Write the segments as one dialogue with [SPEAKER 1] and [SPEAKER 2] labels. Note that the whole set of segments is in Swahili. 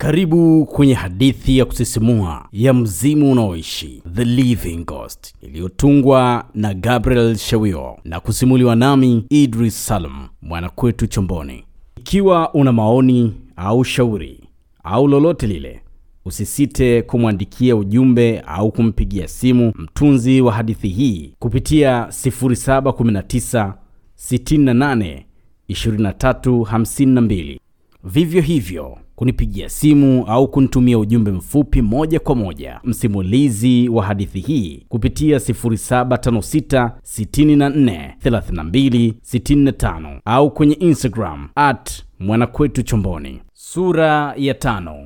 [SPEAKER 1] Karibu kwenye hadithi ya kusisimua ya mzimu unaoishi The Living Ghost iliyotungwa na Gabriel Shewio na kusimuliwa nami Idris Salum mwanakwetu Chomboni. Ikiwa una maoni au shauri au lolote lile, usisite kumwandikia ujumbe au kumpigia simu mtunzi wa hadithi hii kupitia 0719 68 2352. Vivyo hivyo kunipigia simu au kunitumia ujumbe mfupi moja kwa moja msimulizi wa hadithi hii kupitia 0756 64 32 65 au kwenye Instagram at mwanakwetu chomboni. Sura ya tano: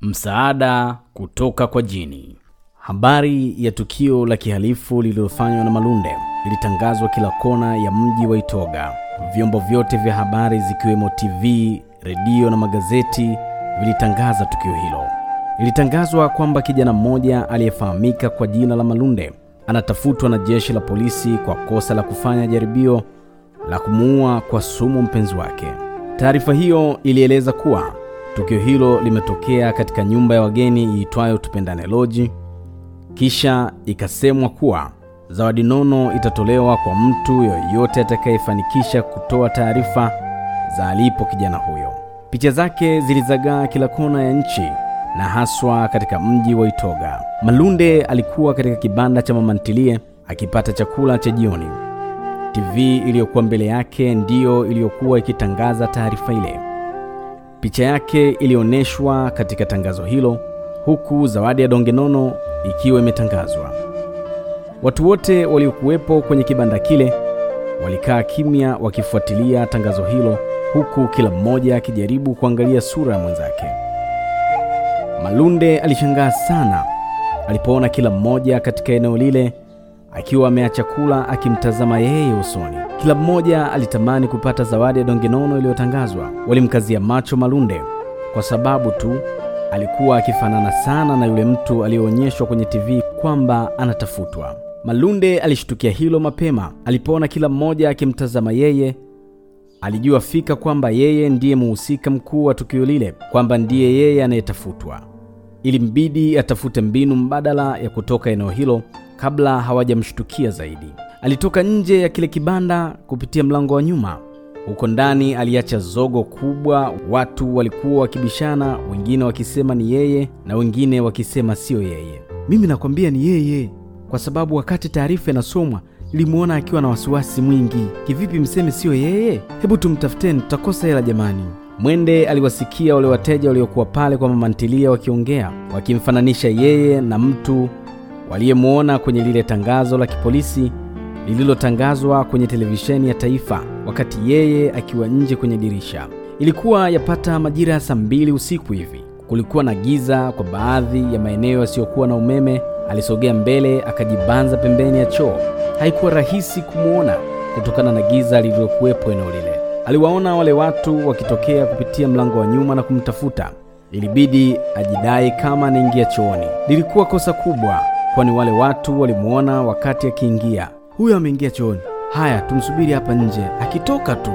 [SPEAKER 1] msaada kutoka kwa jini. Habari ya tukio la kihalifu lililofanywa na Malunde ilitangazwa kila kona ya mji wa Itoga. Vyombo vyote vya habari zikiwemo TV, redio na magazeti vilitangaza tukio hilo. Ilitangazwa kwamba kijana mmoja aliyefahamika kwa jina la Malunde anatafutwa na jeshi la polisi kwa kosa la kufanya jaribio la kumuua kwa sumu mpenzi wake. Taarifa hiyo ilieleza kuwa tukio hilo limetokea katika nyumba ya wageni iitwayo Tupendane Lodge. Kisha ikasemwa kuwa zawadi nono itatolewa kwa mtu yoyote atakayefanikisha kutoa taarifa za alipo kijana huyo. Picha zake zilizagaa kila kona ya nchi na haswa katika mji wa Itoga. Malunde alikuwa katika kibanda cha mama ntilie akipata chakula cha jioni. TV iliyokuwa mbele yake ndiyo iliyokuwa ikitangaza taarifa ile. Picha yake ilionyeshwa katika tangazo hilo, huku zawadi ya donge nono ikiwa imetangazwa. Watu wote waliokuwepo kwenye kibanda kile walikaa kimya wakifuatilia tangazo hilo huku kila mmoja akijaribu kuangalia sura ya mwenzake. Malunde alishangaa sana alipoona kila mmoja katika eneo lile akiwa ameacha kula akimtazama yeye usoni. Kila mmoja alitamani kupata zawadi ya dongenono iliyotangazwa. Walimkazia macho Malunde kwa sababu tu alikuwa akifanana sana na yule mtu aliyeonyeshwa kwenye TV kwamba anatafutwa. Malunde alishtukia hilo mapema alipoona kila mmoja akimtazama yeye. Alijua fika kwamba yeye ndiye muhusika mkuu wa tukio lile, kwamba ndiye yeye anayetafutwa. Ilimbidi atafute mbinu mbadala ya kutoka eneo hilo kabla hawajamshtukia zaidi. Alitoka nje ya kile kibanda kupitia mlango wa nyuma. Huko ndani aliacha zogo kubwa. Watu walikuwa wakibishana, wengine wakisema ni yeye na wengine wakisema siyo yeye. Mimi nakwambia ni yeye, kwa sababu wakati taarifa inasomwa nilimwona akiwa na wasiwasi mwingi. Kivipi mseme siyo yeye? Hebu tumtafuteni, tutakosa hela jamani. Mwende aliwasikia wale wateja waliokuwa pale kwa mama ntilia wakiongea, wakimfananisha yeye na mtu waliyemwona kwenye lile tangazo la kipolisi lililotangazwa kwenye televisheni ya taifa, wakati yeye akiwa nje kwenye dirisha. Ilikuwa yapata majira ya saa mbili usiku hivi. Kulikuwa na giza kwa baadhi ya maeneo yasiyokuwa na umeme. Alisogea mbele akajibanza pembeni ya choo. Haikuwa rahisi kumwona kutokana na giza lililokuwepo eneo lile. Aliwaona wale watu wakitokea kupitia mlango wa nyuma na kumtafuta. Ilibidi ajidai kama anaingia chooni. Lilikuwa kosa kubwa, kwani wale watu walimwona wakati akiingia. Huyo ameingia chooni, haya tumsubiri hapa nje, akitoka tu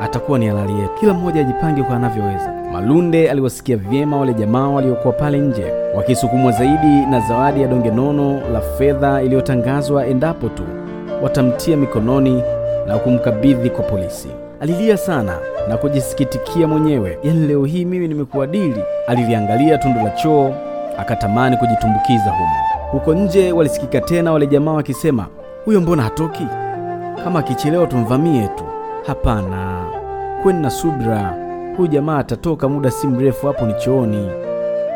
[SPEAKER 1] atakuwa ni halali yetu. Kila mmoja ajipange kwa anavyoweza. Malunde aliwasikia vyema wale jamaa waliokuwa pale nje wakisukumwa zaidi na zawadi ya donge nono la fedha iliyotangazwa endapo tu watamtia mikononi na kumkabidhi kwa polisi. Alilia sana na kujisikitikia mwenyewe, yaani leo hii mimi nimekuwa dili. Aliliangalia tundu la choo akatamani kujitumbukiza humo. Huko nje walisikika tena wale jamaa wakisema, huyo mbona hatoki? Kama akichelewa tumvamie tu. Hapana, kweni na subra, huyu jamaa atatoka muda si mrefu, hapo ni chooni,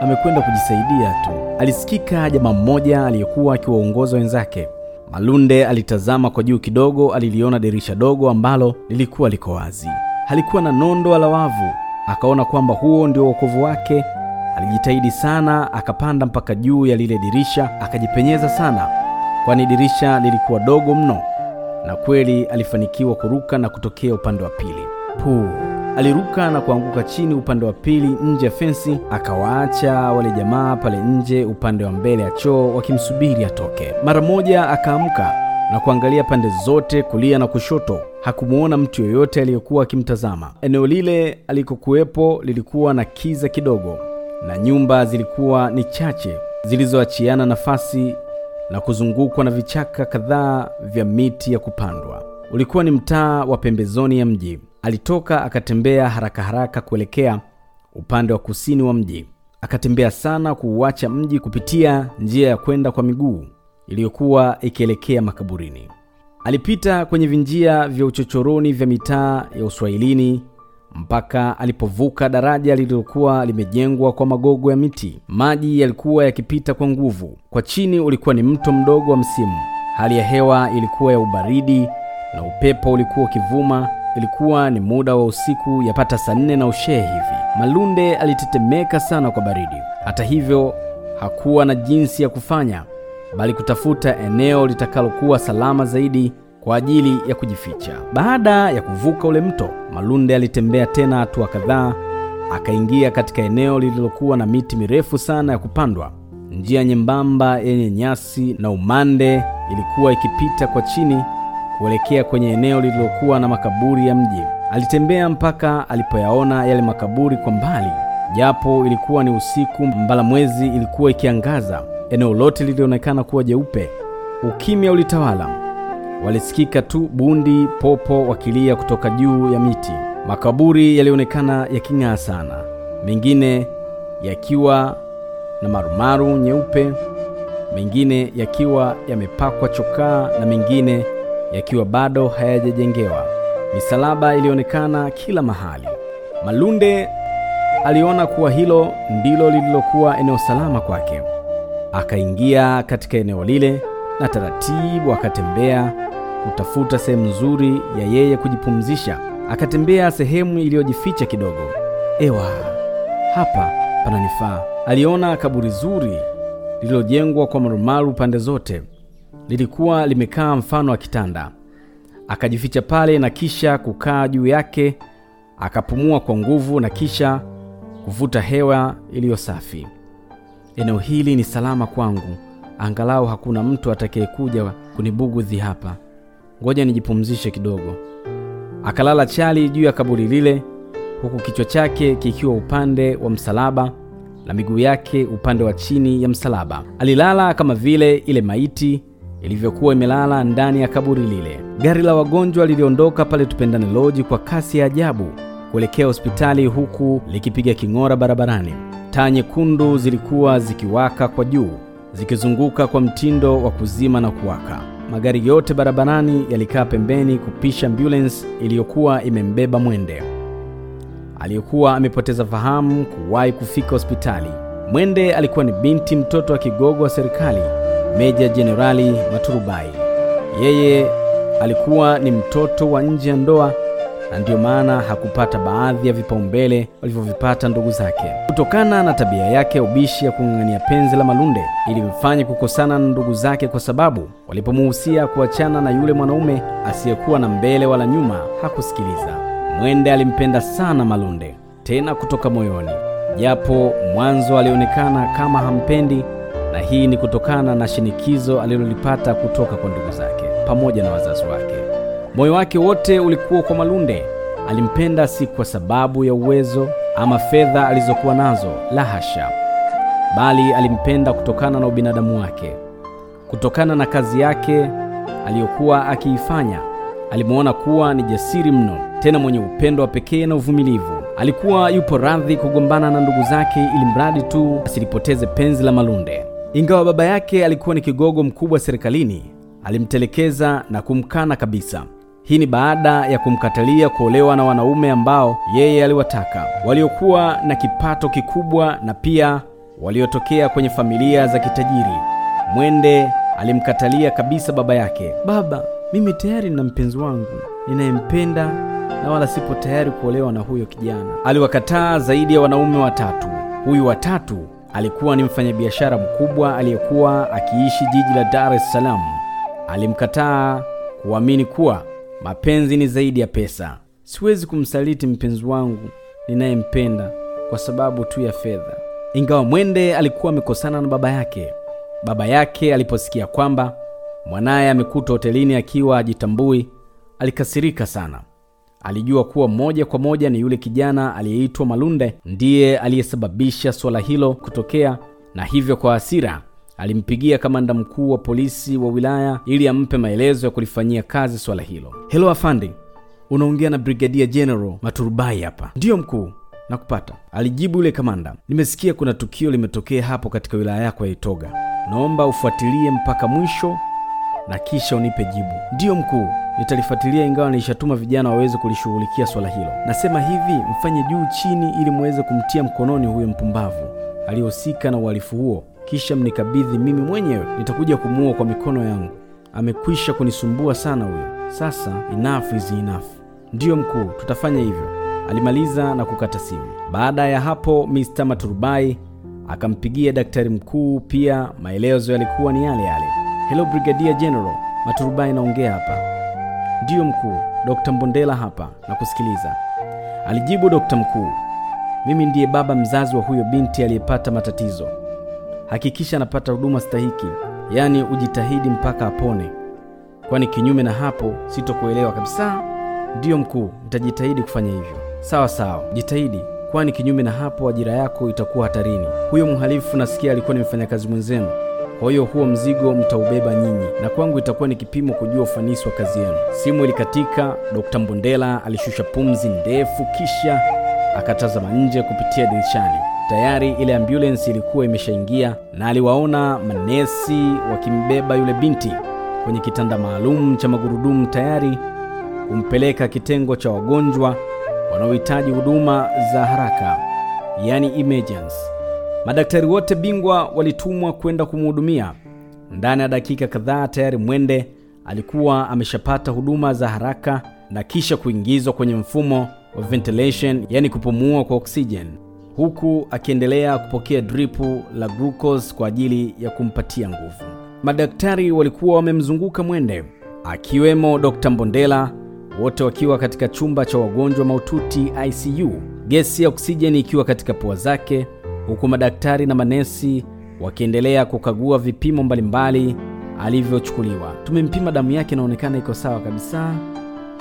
[SPEAKER 1] amekwenda kujisaidia tu. Alisikika jamaa mmoja aliyekuwa akiwaongoza wenzake. Malunde alitazama kwa juu kidogo, aliliona dirisha dogo ambalo lilikuwa liko wazi, halikuwa na nondo wala wavu. Akaona kwamba huo ndio wokovu wake. Alijitahidi sana, akapanda mpaka juu ya lile dirisha, akajipenyeza sana, kwani dirisha lilikuwa dogo mno, na kweli alifanikiwa kuruka na kutokea upande wa pili. Puu, aliruka na kuanguka chini upande wa pili nje ya fensi. Akawaacha wale jamaa pale nje upande wa mbele ya choo wakimsubiri atoke. Mara moja akaamka na kuangalia pande zote, kulia na kushoto. Hakumwona mtu yoyote aliyekuwa akimtazama. Eneo lile alikokuwepo lilikuwa na kiza kidogo, na nyumba zilikuwa ni chache zilizoachiana nafasi na kuzungukwa na vichaka kadhaa vya miti ya kupandwa. Ulikuwa ni mtaa wa pembezoni ya mji. Alitoka akatembea haraka haraka kuelekea upande wa kusini wa mji. Akatembea sana kuuacha mji kupitia njia ya kwenda kwa miguu iliyokuwa ikielekea makaburini. Alipita kwenye vinjia vya uchochoroni vya mitaa ya Uswahilini mpaka alipovuka daraja lililokuwa limejengwa kwa magogo ya miti. Maji yalikuwa yakipita kwa nguvu. Kwa chini ulikuwa ni mto mdogo wa msimu. Hali ya hewa ilikuwa ya ubaridi na upepo ulikuwa ukivuma. Ilikuwa ni muda wa usiku, yapata saa nne na ushee hivi. Malunde alitetemeka sana kwa baridi. Hata hivyo, hakuwa na jinsi ya kufanya bali kutafuta eneo litakalokuwa salama zaidi kwa ajili ya kujificha. Baada ya kuvuka ule mto, Malunde alitembea tena hatua kadhaa, akaingia katika eneo lililokuwa na miti mirefu sana ya kupandwa. Njia nyembamba yenye nyasi na umande ilikuwa ikipita kwa chini kuelekea kwenye eneo lililokuwa na makaburi ya mji. Alitembea mpaka alipoyaona yale makaburi kwa mbali, japo ilikuwa ni usiku, mbala mwezi ilikuwa ikiangaza. Eneo lote lilionekana kuwa jeupe. Ukimya ulitawala. Walisikika tu bundi popo wakilia kutoka juu ya miti. Makaburi yalionekana yaking'aa sana, mengine yakiwa na marumaru nyeupe, mengine yakiwa yamepakwa chokaa na mengine yakiwa bado hayajajengewa. Misalaba ilionekana kila mahali. Malunde aliona kuwa hilo ndilo lililokuwa eneo salama kwake. Akaingia katika eneo lile na taratibu akatembea kutafuta sehemu nzuri ya yeye kujipumzisha. Akatembea sehemu iliyojificha kidogo. Ewa, hapa pananifaa. Aliona kaburi zuri lililojengwa kwa marumaru pande zote, lilikuwa limekaa mfano wa kitanda. Akajificha pale na kisha kukaa juu yake, akapumua kwa nguvu na kisha kuvuta hewa iliyo safi. Eneo hili ni salama kwangu, angalau hakuna mtu atakayekuja kunibugudhi hapa. Ngoja nijipumzishe kidogo. Akalala chali juu ya kaburi lile, huku kichwa chake kikiwa upande wa msalaba na miguu yake upande wa chini ya msalaba. Alilala kama vile ile maiti ilivyokuwa imelala ndani ya kaburi lile. Gari la wagonjwa liliondoka pale Tupendane Lodge kwa kasi ya ajabu kuelekea hospitali, huku likipiga king'ora barabarani. Taa nyekundu zilikuwa zikiwaka kwa juu, zikizunguka kwa mtindo wa kuzima na kuwaka. Magari yote barabarani yalikaa pembeni kupisha ambulance iliyokuwa imembeba Mwende aliyekuwa amepoteza fahamu kuwahi kufika hospitali. Mwende alikuwa ni binti mtoto wa kigogo wa serikali, Meja Jenerali Maturubai. Yeye alikuwa ni mtoto wa nje ya ndoa na ndiyo maana hakupata baadhi ya vipaumbele walivyovipata ndugu zake. Kutokana na tabia yake ya ubishi ya kung'ang'ania penzi la Malunde, ilimfanya kukosana na ndugu zake, kwa sababu walipomuhusia kuachana na yule mwanaume asiyekuwa na mbele wala nyuma, hakusikiliza. Mwende alimpenda sana Malunde, tena kutoka moyoni, japo mwanzo alionekana kama hampendi, na hii ni kutokana na shinikizo alilolipata kutoka kwa ndugu zake pamoja na wazazi wake. Moyo wake wote ulikuwa kwa Malunde. Alimpenda si kwa sababu ya uwezo ama fedha alizokuwa nazo, la hasha, bali alimpenda kutokana na ubinadamu wake, kutokana na kazi yake aliyokuwa akiifanya. Alimwona kuwa ni jasiri mno, tena mwenye upendo wa pekee na uvumilivu. Alikuwa yupo radhi kugombana na ndugu zake ili mradi tu asilipoteze penzi la Malunde. Ingawa baba yake alikuwa ni kigogo mkubwa serikalini, alimtelekeza na kumkana kabisa. Hii ni baada ya kumkatalia kuolewa na wanaume ambao yeye aliwataka, waliokuwa na kipato kikubwa na pia waliotokea kwenye familia za kitajiri. Mwende alimkatalia kabisa baba yake. Baba, mimi tayari nina mpenzi wangu ninayempenda na wala sipo tayari kuolewa na huyo kijana. Aliwakataa zaidi ya wanaume watatu. Huyu watatu alikuwa ni mfanyabiashara mkubwa aliyekuwa akiishi jiji la Dar es Salaam. Alimkataa kuamini kuwa mapenzi ni zaidi ya pesa. Siwezi kumsaliti mpenzi wangu ninayempenda kwa sababu tu ya fedha. Ingawa Mwende alikuwa amekosana na baba yake, baba yake aliposikia kwamba mwanaye amekutwa hotelini akiwa ajitambui, alikasirika sana. Alijua kuwa moja kwa moja ni yule kijana aliyeitwa Malunde ndiye aliyesababisha suala hilo kutokea, na hivyo kwa hasira alimpigia kamanda mkuu wa polisi wa wilaya ili ampe maelezo ya kulifanyia kazi swala hilo. Helo afande, unaongea na Brigadia General Maturubai hapa. Ndiyo mkuu, nakupata, alijibu yule kamanda. Nimesikia kuna tukio limetokea hapo katika wilaya yako ya Itoga, naomba ufuatilie mpaka mwisho na kisha unipe jibu. Ndiyo mkuu, nitalifuatilia ingawa nilishatuma vijana waweze kulishughulikia swala hilo. Nasema hivi, mfanye juu chini ili muweze kumtia mkononi huyo mpumbavu aliyehusika na uhalifu huo, kisha mnikabidhi mimi mwenyewe. Nitakuja kumuua kwa mikono yangu. Amekwisha kunisumbua sana huyo. Sasa enough is enough. Ndiyo mkuu, tutafanya hivyo, alimaliza na kukata simu. Baada ya hapo, Mr. Maturubai akampigia daktari mkuu, pia maelezo yalikuwa ni yale yale. Hello Brigadier General, Maturubai naongea hapa. Ndiyo mkuu, Dr. Mbondela hapa na kusikiliza, alijibu dokta mkuu. Mimi ndiye baba mzazi wa huyo binti aliyepata matatizo. Hakikisha anapata huduma stahiki, yaani ujitahidi mpaka apone, kwani kinyume na hapo sitokuelewa kabisa. Ndiyo mkuu, nitajitahidi kufanya hivyo. Sawa sawa, jitahidi, kwani kinyume na hapo ajira yako itakuwa hatarini. Huyo mhalifu nasikia alikuwa ni mfanyakazi mwenzenu, kwa hiyo huo mzigo mtaubeba nyinyi, na kwangu itakuwa ni kipimo kujua ufanisi wa kazi yenu. Simu ilikatika. Dr. Mbondela alishusha pumzi ndefu, kisha akatazama nje kupitia dirishani. Tayari ile ambulensi ilikuwa imeshaingia na aliwaona manesi wakimbeba yule binti kwenye kitanda maalum cha magurudumu tayari kumpeleka kitengo cha wagonjwa wanaohitaji huduma za haraka, yani emergency. Madaktari wote bingwa walitumwa kwenda kumhudumia. Ndani ya dakika kadhaa tayari Mwende alikuwa ameshapata huduma za haraka na kisha kuingizwa kwenye mfumo wa ventilation, yani kupumua kwa oksijeni, huku akiendelea kupokea dripu la glucose kwa ajili ya kumpatia nguvu. Madaktari walikuwa wamemzunguka Mwende akiwemo Dr. Mbondela, wote wakiwa katika chumba cha wagonjwa mahututi ICU, gesi ya oksijeni ikiwa katika pua zake, huku madaktari na manesi wakiendelea kukagua vipimo mbalimbali alivyochukuliwa. Tumempima damu yake, inaonekana iko sawa kabisa.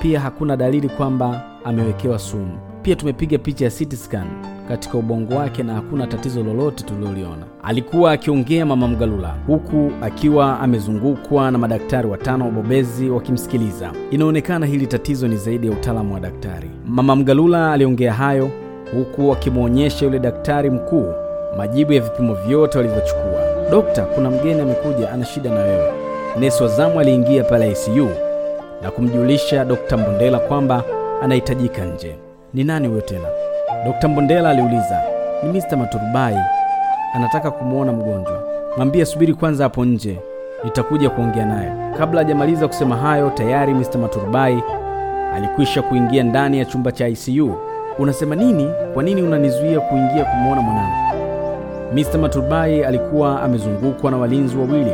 [SPEAKER 1] Pia hakuna dalili kwamba amewekewa sumu. Pia tumepiga picha ya CT scan katika ubongo wake na hakuna tatizo lolote tuliloliona. Alikuwa akiongea Mama Mgalula huku akiwa amezungukwa na madaktari watano wabobezi wakimsikiliza. Inaonekana hili tatizo ni zaidi ya utaalamu wa daktari. Mama Mgalula aliongea hayo huku wakimwonyesha yule daktari mkuu majibu ya vipimo vyote walivyochukua. Dokta, kuna mgeni amekuja, ana shida na wewe. Nesi wa zamu aliingia pale ICU na kumjulisha Dokta Mbondela kwamba anahitajika nje. Ni nani huyo tena? Dokta Mbondela aliuliza. Ni Mr. Maturubai, anataka kumwona mgonjwa. Mwambie subiri kwanza hapo nje, nitakuja kuongea naye. Kabla hajamaliza kusema hayo, tayari Mr. Maturubai alikwisha kuingia ndani ya chumba cha ICU. Unasema nini? Kwa nini unanizuia kuingia kumwona mwanangu? Mr. maturbai alikuwa amezungukwa na walinzi wawili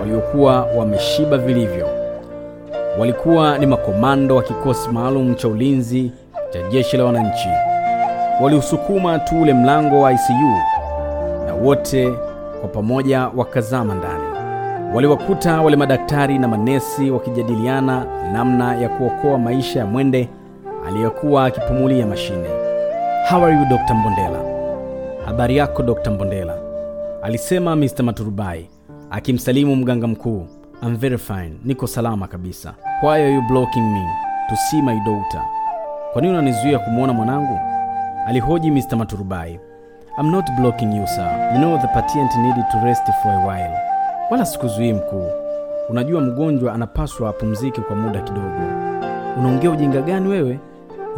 [SPEAKER 1] waliokuwa wameshiba vilivyo. Walikuwa ni makomando wa kikosi maalum cha ulinzi cha jeshi la wananchi. Waliusukuma tu ule mlango wa ICU na wote kwa pamoja wakazama ndani. Waliwakuta wale madaktari na manesi wakijadiliana namna ya kuokoa maisha ya Mwende aliyekuwa akipumulia mashine. How are you Dr. Mbondela? Habari yako Dr. Mbondela, alisema Mr. Maturubai akimsalimu mganga mkuu. I'm very fine, niko salama kabisa. Why are you blocking me to see my daughter? Kwa nini unanizuia kumwona mwanangu? alihoji Mr. Maturubai. I'm not blocking you sir. You know the patient needed to rest for a while. Wala sikuzuii mkuu, unajua mgonjwa anapaswa apumzike kwa muda kidogo. Unaongea ujinga gani wewe?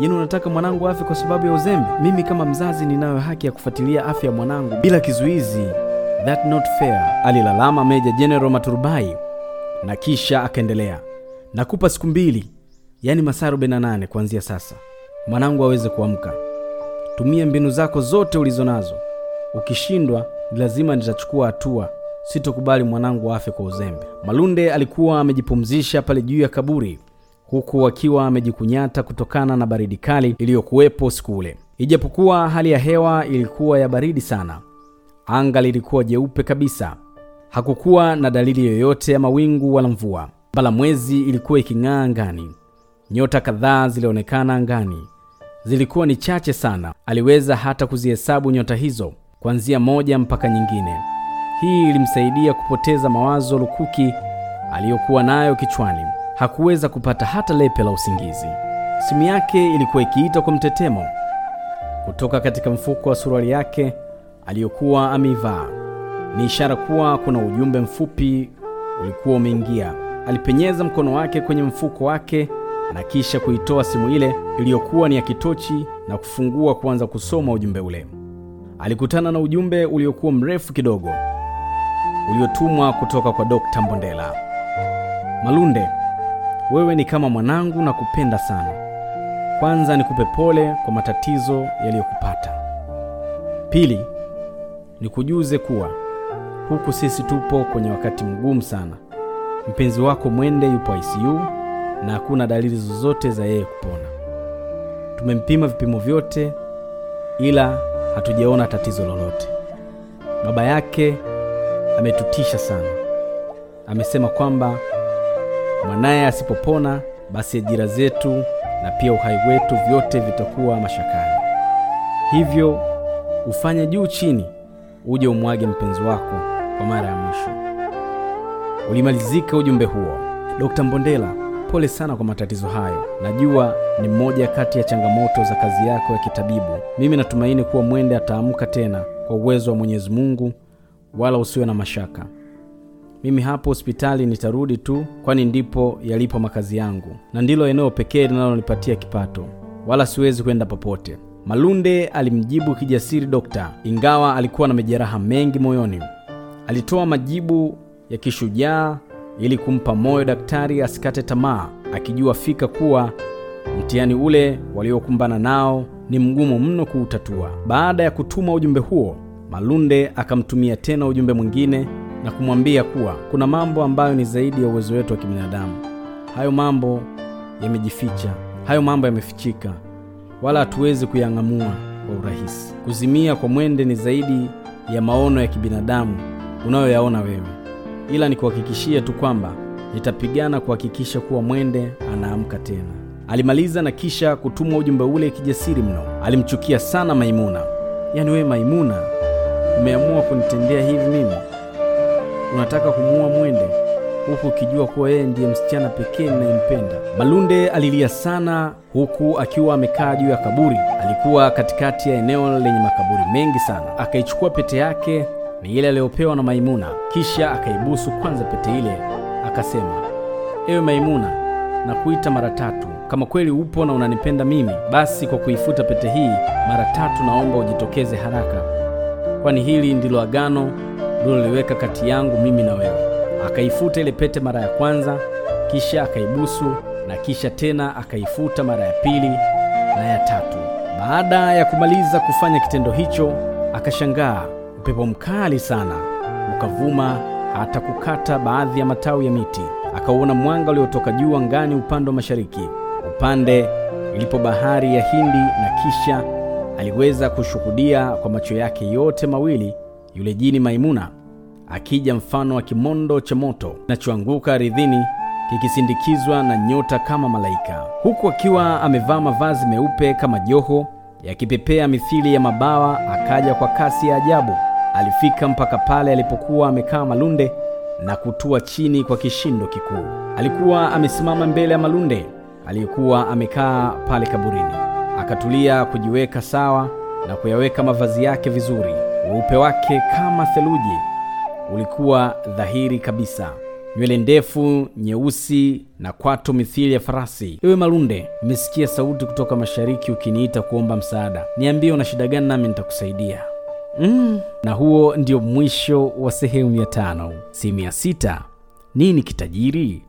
[SPEAKER 1] Yaani unataka mwanangu afe kwa sababu ya uzembe? Mimi kama mzazi ninayo haki ya kufuatilia afya ya mwanangu bila kizuizi. That not fair, alilalama Meja General Maturubai na kisha akaendelea, nakupa siku mbili, yaani masaa 48 kuanzia sasa, mwanangu aweze kuamka. Tumia mbinu zako zote ulizo nazo. Ukishindwa ni lazima nitachukua hatua. Sitokubali mwanangu afe kwa uzembe. Malunde alikuwa amejipumzisha pale juu ya kaburi huku akiwa amejikunyata kutokana na baridi kali iliyokuwepo siku ule. Ijapokuwa hali ya hewa ilikuwa ya baridi sana, anga lilikuwa jeupe kabisa. Hakukuwa na dalili yoyote ya mawingu wala mvua. Mbala mwezi ilikuwa iking'aa angani. Nyota kadhaa zilionekana angani, zilikuwa ni chache sana. Aliweza hata kuzihesabu nyota hizo kuanzia moja mpaka nyingine. Hii ilimsaidia kupoteza mawazo lukuki aliyokuwa nayo kichwani. Hakuweza kupata hata lepe la usingizi. Simu yake ilikuwa ikiita kwa mtetemo kutoka katika mfuko wa suruali yake aliyokuwa ameivaa. Ni ishara kuwa kuna ujumbe mfupi ulikuwa umeingia. Alipenyeza mkono wake kwenye mfuko wake na kisha kuitoa simu ile iliyokuwa ni ya kitochi na kufungua kuanza kusoma ujumbe ule. Alikutana na ujumbe uliokuwa mrefu kidogo uliotumwa kutoka kwa Dr. Mbondela. Malunde, wewe ni kama mwanangu na kupenda sana. Kwanza nikupe pole kwa matatizo yaliyokupata. Pili, nikujuze kuwa huku sisi tupo kwenye wakati mgumu sana. Mpenzi wako Mwende yupo ICU na hakuna dalili zozote za yeye kupona. Tumempima vipimo vyote, ila hatujaona tatizo lolote. Baba yake ametutisha sana, amesema kwamba mwanaye asipopona, basi ajira zetu na pia uhai wetu vyote vitakuwa mashakani. Hivyo ufanye juu chini, uje umwage mpenzi wako kwa mara ya mwisho. Ulimalizika ujumbe huo. Dr. Mbondela, pole sana kwa matatizo hayo. Najua ni moja kati ya changamoto za kazi yako ya kitabibu. Mimi natumaini kuwa Mwende ataamka tena kwa uwezo wa Mwenyezi Mungu, wala usiwe na mashaka. Mimi hapo hospitali nitarudi tu, kwani ndipo yalipo makazi yangu na ndilo eneo pekee linalonipatia kipato, wala siwezi kwenda popote. Malunde alimjibu kijasiri dokta, ingawa alikuwa na majeraha mengi moyoni. Alitoa majibu ya kishujaa ili kumpa moyo daktari asikate tamaa, akijua fika kuwa mtihani ule waliokumbana nao ni mgumu mno kuutatua. Baada ya kutuma ujumbe huo, Malunde akamtumia tena ujumbe mwingine na kumwambia kuwa kuna mambo ambayo ni zaidi ya uwezo wetu wa kibinadamu. Hayo mambo yamejificha, hayo mambo yamefichika, wala hatuwezi kuyang'amua kwa urahisi. Kuzimia kwa Mwende ni zaidi ya maono ya kibinadamu unayoyaona wewe, ila nikuhakikishie tu kwamba nitapigana kuhakikisha kuwa Mwende anaamka tena. Alimaliza na kisha kutuma ujumbe ule kijasiri mno. Alimchukia sana Maimuna. Yaani wewe Maimuna, umeamua kunitendea hivi mimi? Unataka kumuua Mwende huku ukijua kuwa yeye ndiye msichana pekee ninayempenda. Malunde alilia sana huku akiwa amekaa juu ya kaburi. Alikuwa katikati ya eneo lenye makaburi mengi sana. Akaichukua pete yake, ni ile aliyopewa na Maimuna, kisha akaibusu kwanza pete ile, akasema, ewe Maimuna, nakuita mara tatu. Kama kweli upo na unanipenda mimi, basi kwa kuifuta pete hii mara tatu, naomba ujitokeze haraka, kwani hili ndilo agano liloliweka kati yangu mimi na wewe. Akaifuta ile pete mara ya kwanza, kisha akaibusu na kisha tena akaifuta mara ya pili na ya tatu. Baada ya kumaliza kufanya kitendo hicho, akashangaa upepo mkali sana ukavuma hata kukata baadhi ya matawi ya miti. Akauona mwanga uliotoka juu angani upande wa mashariki, upande ilipo bahari ya Hindi, na kisha aliweza kushuhudia kwa macho yake yote mawili yule jini Maimuna akija mfano wa kimondo cha moto kinachoanguka aridhini kikisindikizwa na nyota kama malaika, huku akiwa amevaa mavazi meupe kama joho yakipepea mithili ya mabawa. Akaja kwa kasi ya ajabu. Alifika mpaka pale alipokuwa amekaa Malunde na kutua chini kwa kishindo kikuu. Alikuwa amesimama mbele ya Malunde aliyekuwa amekaa pale kaburini. Akatulia kujiweka sawa na kuyaweka mavazi yake vizuri. Weupe wake kama theluji ulikuwa dhahiri kabisa, nywele ndefu nyeusi na kwato mithili ya farasi. Ewe Malunde, nimesikia sauti kutoka mashariki ukiniita kuomba msaada. Niambie una shida gani, nami nitakusaidia. Mm. Na huo ndio mwisho wa sehemu ya tano. Sehemu ya sita, nini kitajiri?